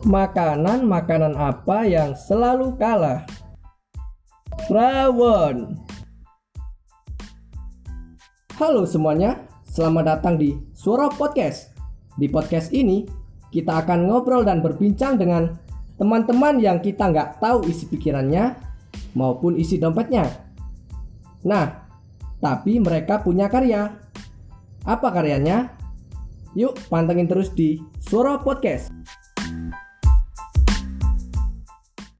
Makanan-makanan apa yang selalu kalah? Rawon. Halo semuanya, selamat datang di Suara Podcast. Di podcast ini, kita akan ngobrol dan berbincang dengan teman-teman yang kita nggak tahu isi pikirannya maupun isi dompetnya. Nah, tapi mereka punya karya. Apa karyanya? Yuk pantengin terus di Suara Podcast.